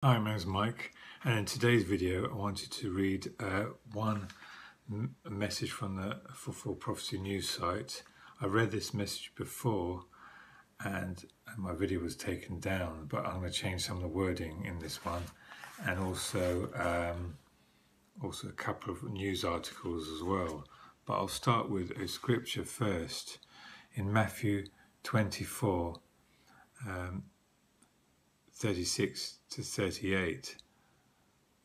Hi, my name's Mike, and in today's video, I wanted to read uh, one message from the Fulfill Prophecy news site. I read this message before, and my video was taken down, but I'm going to change some of the wording in this one, and also um, also a couple of news articles as well. But I'll start with a scripture first in Matthew 24. Um, 36 to 38.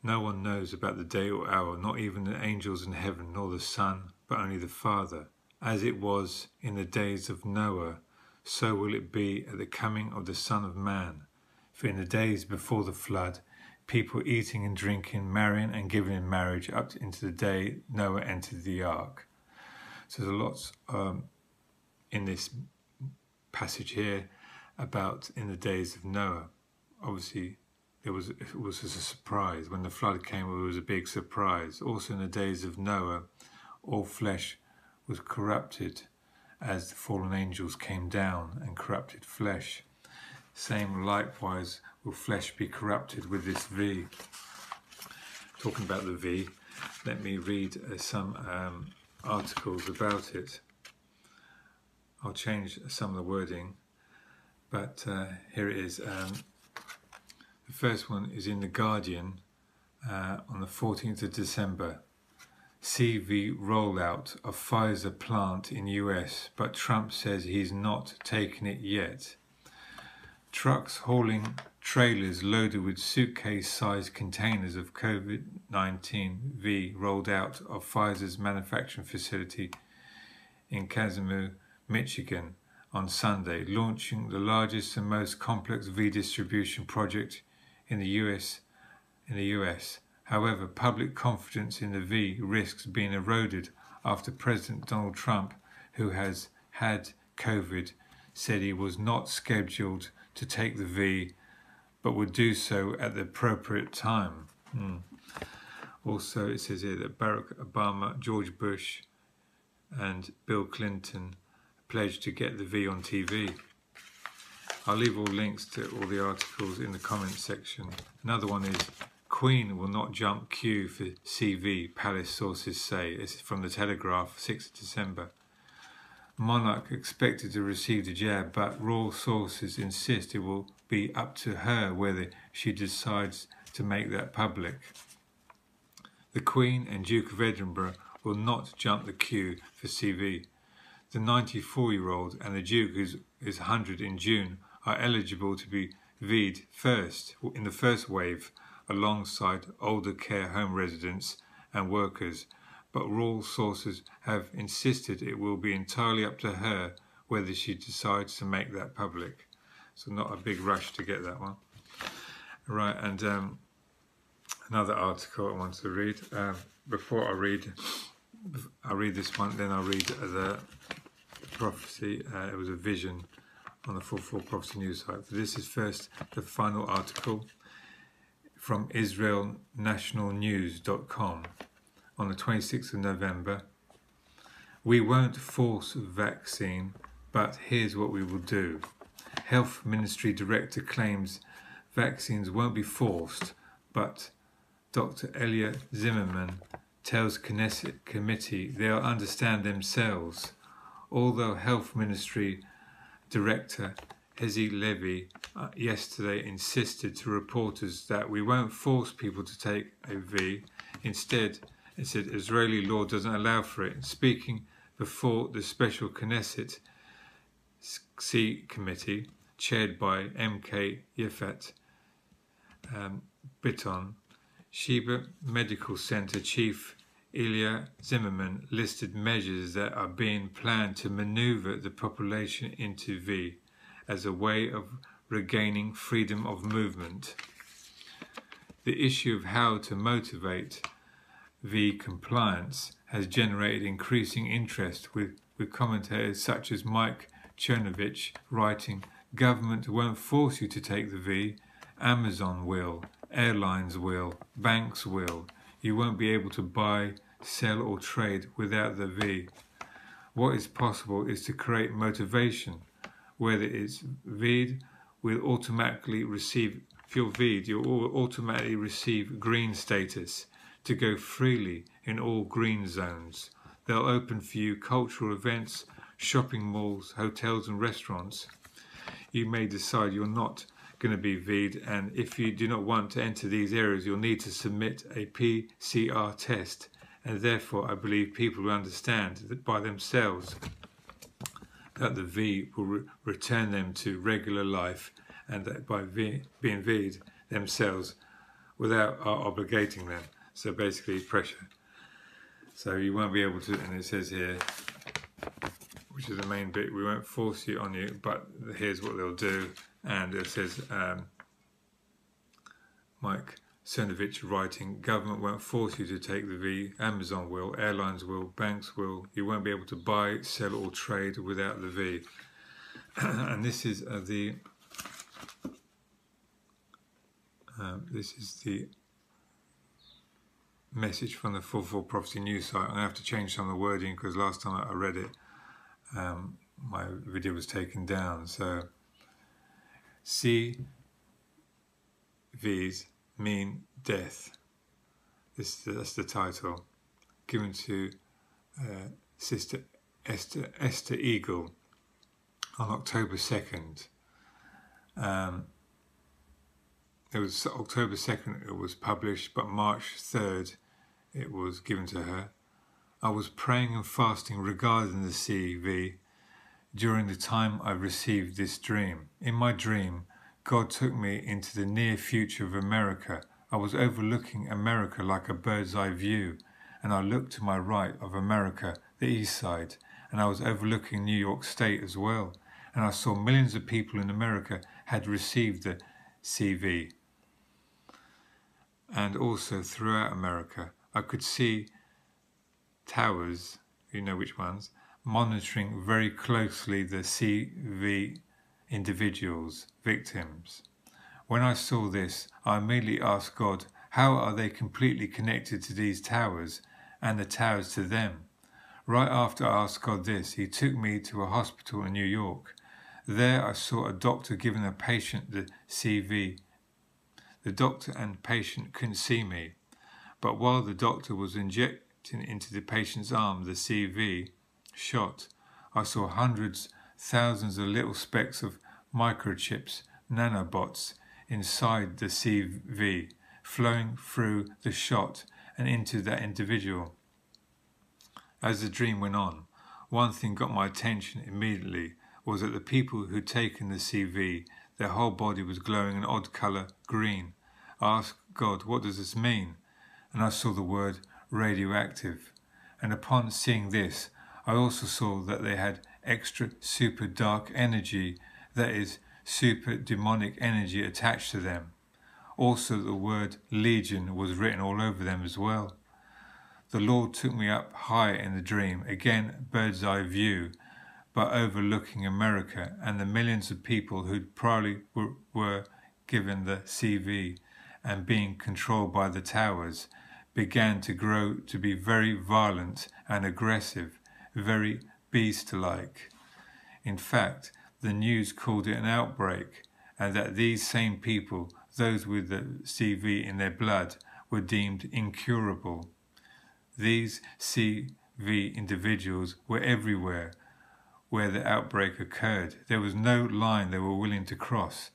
No one knows about the day or hour, not even the angels in heaven, nor the Son, but only the Father. As it was in the days of Noah, so will it be at the coming of the Son of Man. For in the days before the flood, people eating and drinking, marrying and giving in marriage, up into the day Noah entered the ark. So there's lots um, in this passage here about in the days of Noah obviously it was it was a surprise when the flood came. It was a big surprise. Also, in the days of Noah, all flesh was corrupted, as the fallen angels came down and corrupted flesh. Same likewise will flesh be corrupted with this V. Talking about the V, let me read uh, some um, articles about it. I'll change some of the wording, but uh, here it is. Um, the first one is in The Guardian uh, on the 14th of December. CV rollout of Pfizer plant in US, but Trump says he's not taken it yet. Trucks hauling trailers loaded with suitcase-sized containers of COVID-19 V rolled out of Pfizer's manufacturing facility in Kalamazoo, Michigan on Sunday, launching the largest and most complex V distribution project in the US. In the US. However, public confidence in the V risks being eroded after President Donald Trump, who has had COVID, said he was not scheduled to take the V, but would do so at the appropriate time. Hmm. Also, it says here that Barack Obama, George Bush, and Bill Clinton pledged to get the V on TV. I'll leave all links to all the articles in the comments section. Another one is Queen will not jump queue for CV, palace sources say. This is from the Telegraph, 6th December. Monarch expected to receive the jab, but royal sources insist it will be up to her whether she decides to make that public. The Queen and Duke of Edinburgh will not jump the queue for CV. The 94 year old and the Duke, who is 100 in June, are eligible to be VED first in the first wave alongside older care home residents and workers, but royal sources have insisted it will be entirely up to her whether she decides to make that public. So not a big rush to get that one. Right, and um, another article I want to read. Um, before I read, I read this one, then I'll read the prophecy. Uh, it was a vision on the Fulfill Prophecy news site. This is first the final article from IsraelNationalNews.com on the 26th of November. We won't force vaccine, but here's what we will do. Health Ministry Director claims vaccines won't be forced, but Dr. Elliot Zimmerman tells Knesset committee they'll understand themselves. Although Health Ministry director Hezi Levy uh, yesterday insisted to reporters that we won't force people to take a V. Instead, it said Israeli law doesn't allow for it. Speaking before the special Knesset C committee, chaired by MK Yifat um, Biton, Sheba Medical Center Chief Ilya Zimmerman listed measures that are being planned to maneuver the population into V as a way of regaining freedom of movement. The issue of how to motivate V compliance has generated increasing interest with, with commentators such as Mike Cernovich writing, Government won't force you to take the V, Amazon will, airlines will, banks will. You won't be able to buy sell or trade without the V. What is possible is to create motivation, whether it's VED will automatically receive if you're VEED, you'll automatically receive green status to go freely in all green zones. They'll open for you cultural events, shopping malls, hotels, and restaurants. You may decide you're not going to be VEED, and if you do not want to enter these areas, you'll need to submit a PCR test. And therefore, I believe people will understand that by themselves that the V will re return them to regular life and that by v, being V'd themselves without obligating them. So basically pressure. So you won't be able to, and it says here, which is the main bit, we won't force you on you, but here's what they'll do. And it says, um, Mike Cernovich writing, government won't force you to take the V, Amazon will, airlines will, banks will. You won't be able to buy, sell or trade without the V. and this is uh, the um, this is the message from the 44 Prophecy News site. To have to change some of the wording because last time I read it, um, my video was taken down. So, CVs mean death. This that's the title given to uh, Sister Esther Esther Eagle on October 2nd. Um, it was October 2nd it was published, but March 3rd it was given to her. I was praying and fasting regarding the CV during the time I received this dream. In my dream, God took me into the near future of America. I was overlooking America like a bird's eye view, and I looked to my right of America, the east side, and I was overlooking New York State as well. And I saw millions of people in America had received the CV and also throughout America, I could see towers, you know which ones, monitoring very closely the CV individuals, victims. When I saw this, I immediately asked God, how are they completely connected to these towers and the towers to them? Right after I asked God this, He took me to a hospital in New York. There I saw a doctor giving a patient the CV the doctor and patient couldn't see me, but while the doctor was injecting into the patient's arm the CV shot, I saw hundreds, thousands of little specks of microchips, nanobots, inside the CV, flowing through the shot and into that individual. As the dream went on, one thing got my attention immediately was that the people who'd taken the CV their whole body was glowing an odd colour, green. I asked God, what does this mean? And I saw the word radioactive. And upon seeing this, I also saw that they had extra super dark energy, that is, super demonic energy attached to them. Also, the word legion was written all over them as well. The Lord took me up high in the dream, again, bird's eye view, but overlooking America and the millions of people who probably were, were given the CV and being controlled by the towers began to grow to be very violent and aggressive, very beast-like. In fact, the news called it an outbreak and that these same people, those with the CV in their blood, were deemed incurable. These CV individuals were everywhere, where the outbreak occurred. There was no line they were willing to cross,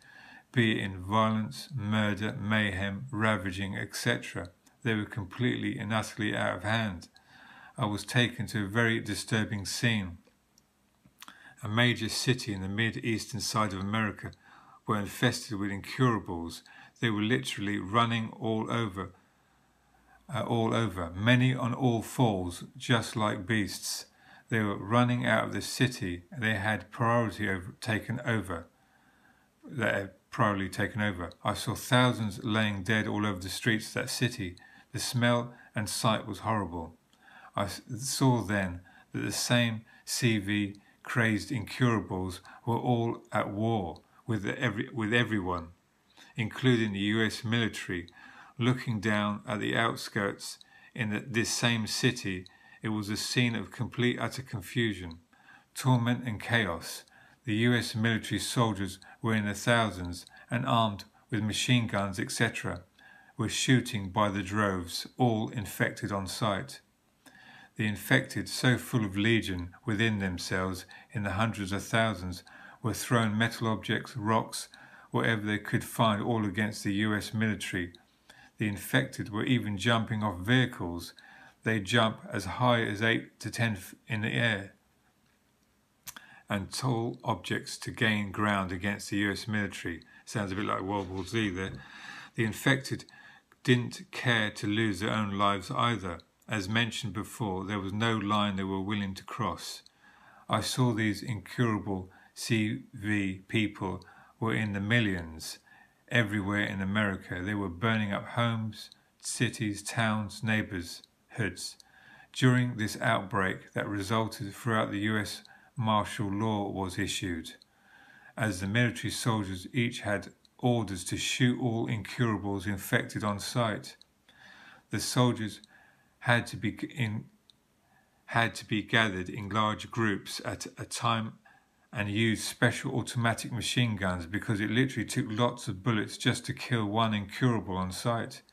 be it in violence, murder, mayhem, ravaging, etc. They were completely and utterly out of hand. I was taken to a very disturbing scene. A major city in the mid-eastern side of America were infested with incurables. They were literally running all over, uh, all over, many on all fours, just like beasts. They were running out of the city. They had priority over, taken over. They had priority taken over. I saw thousands laying dead all over the streets of that city. The smell and sight was horrible. I saw then that the same CV crazed incurables were all at war with, every, with everyone, including the US military. Looking down at the outskirts in the, this same city, it was a scene of complete utter confusion, torment and chaos. The US military soldiers were in the thousands and armed with machine guns, etc., were shooting by the droves, all infected on sight. The infected, so full of legion within themselves in the hundreds of thousands, were throwing metal objects, rocks, whatever they could find, all against the US military. The infected were even jumping off vehicles. They jump as high as 8 to 10 in the air and tall objects to gain ground against the US military. Sounds a bit like World War Z there. The infected didn't care to lose their own lives either. As mentioned before, there was no line they were willing to cross. I saw these incurable CV people were in the millions everywhere in America. They were burning up homes, cities, towns, neighborhoods. During this outbreak that resulted throughout the US martial law was issued, as the military soldiers each had orders to shoot all incurables infected on sight. The soldiers had to be in had to be gathered in large groups at a time and used special automatic machine guns because it literally took lots of bullets just to kill one incurable on sight.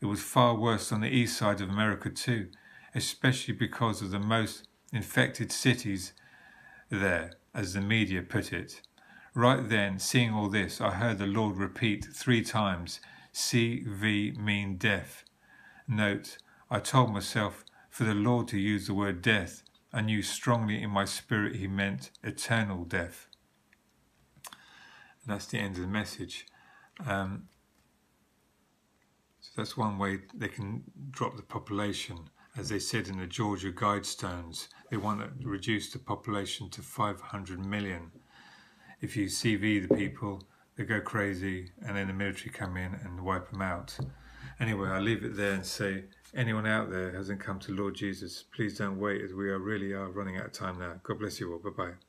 It was far worse on the east side of America too, especially because of the most infected cities there, as the media put it. Right then, seeing all this, I heard the Lord repeat three times, CV mean death. Note, I told myself for the Lord to use the word death. I knew strongly in my spirit he meant eternal death. And that's the end of the message. Um, so that's one way they can drop the population. As they said in the Georgia Guidestones, they want to reduce the population to 500 million. If you CV the people, they go crazy, and then the military come in and wipe them out. Anyway, I'll leave it there and say, anyone out there hasn't come to Lord Jesus, please don't wait as we are really are running out of time now. God bless you all. Bye bye.